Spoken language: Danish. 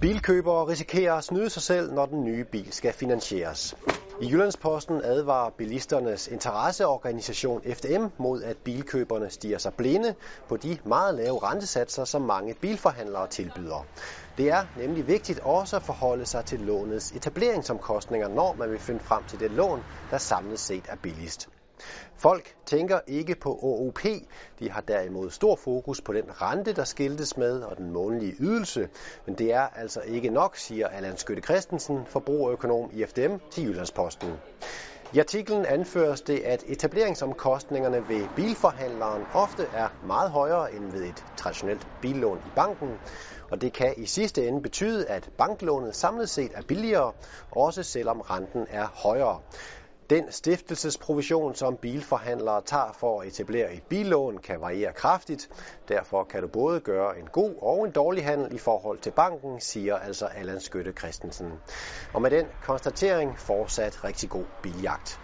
Bilkøbere risikerer at snyde sig selv, når den nye bil skal finansieres. I Jyllandsposten advarer bilisternes interesseorganisation FDM mod, at bilkøberne stiger sig blinde på de meget lave rentesatser, som mange bilforhandlere tilbyder. Det er nemlig vigtigt også at forholde sig til lånets etableringsomkostninger, når man vil finde frem til det lån, der samlet set er billigst. Folk tænker ikke på OOP, de har derimod stor fokus på den rente, der skiltes med, og den månedlige ydelse. Men det er altså ikke nok, siger Allan Skytte Christensen, forbrugerøkonom i FDM til Jyllandsposten. I artiklen anføres det, at etableringsomkostningerne ved bilforhandleren ofte er meget højere end ved et traditionelt billån i banken, og det kan i sidste ende betyde, at banklånet samlet set er billigere, også selvom renten er højere. Den stiftelsesprovision, som bilforhandlere tager for at etablere et billån, kan variere kraftigt. Derfor kan du både gøre en god og en dårlig handel i forhold til banken, siger altså Allan Skytte Christensen. Og med den konstatering fortsat rigtig god biljagt.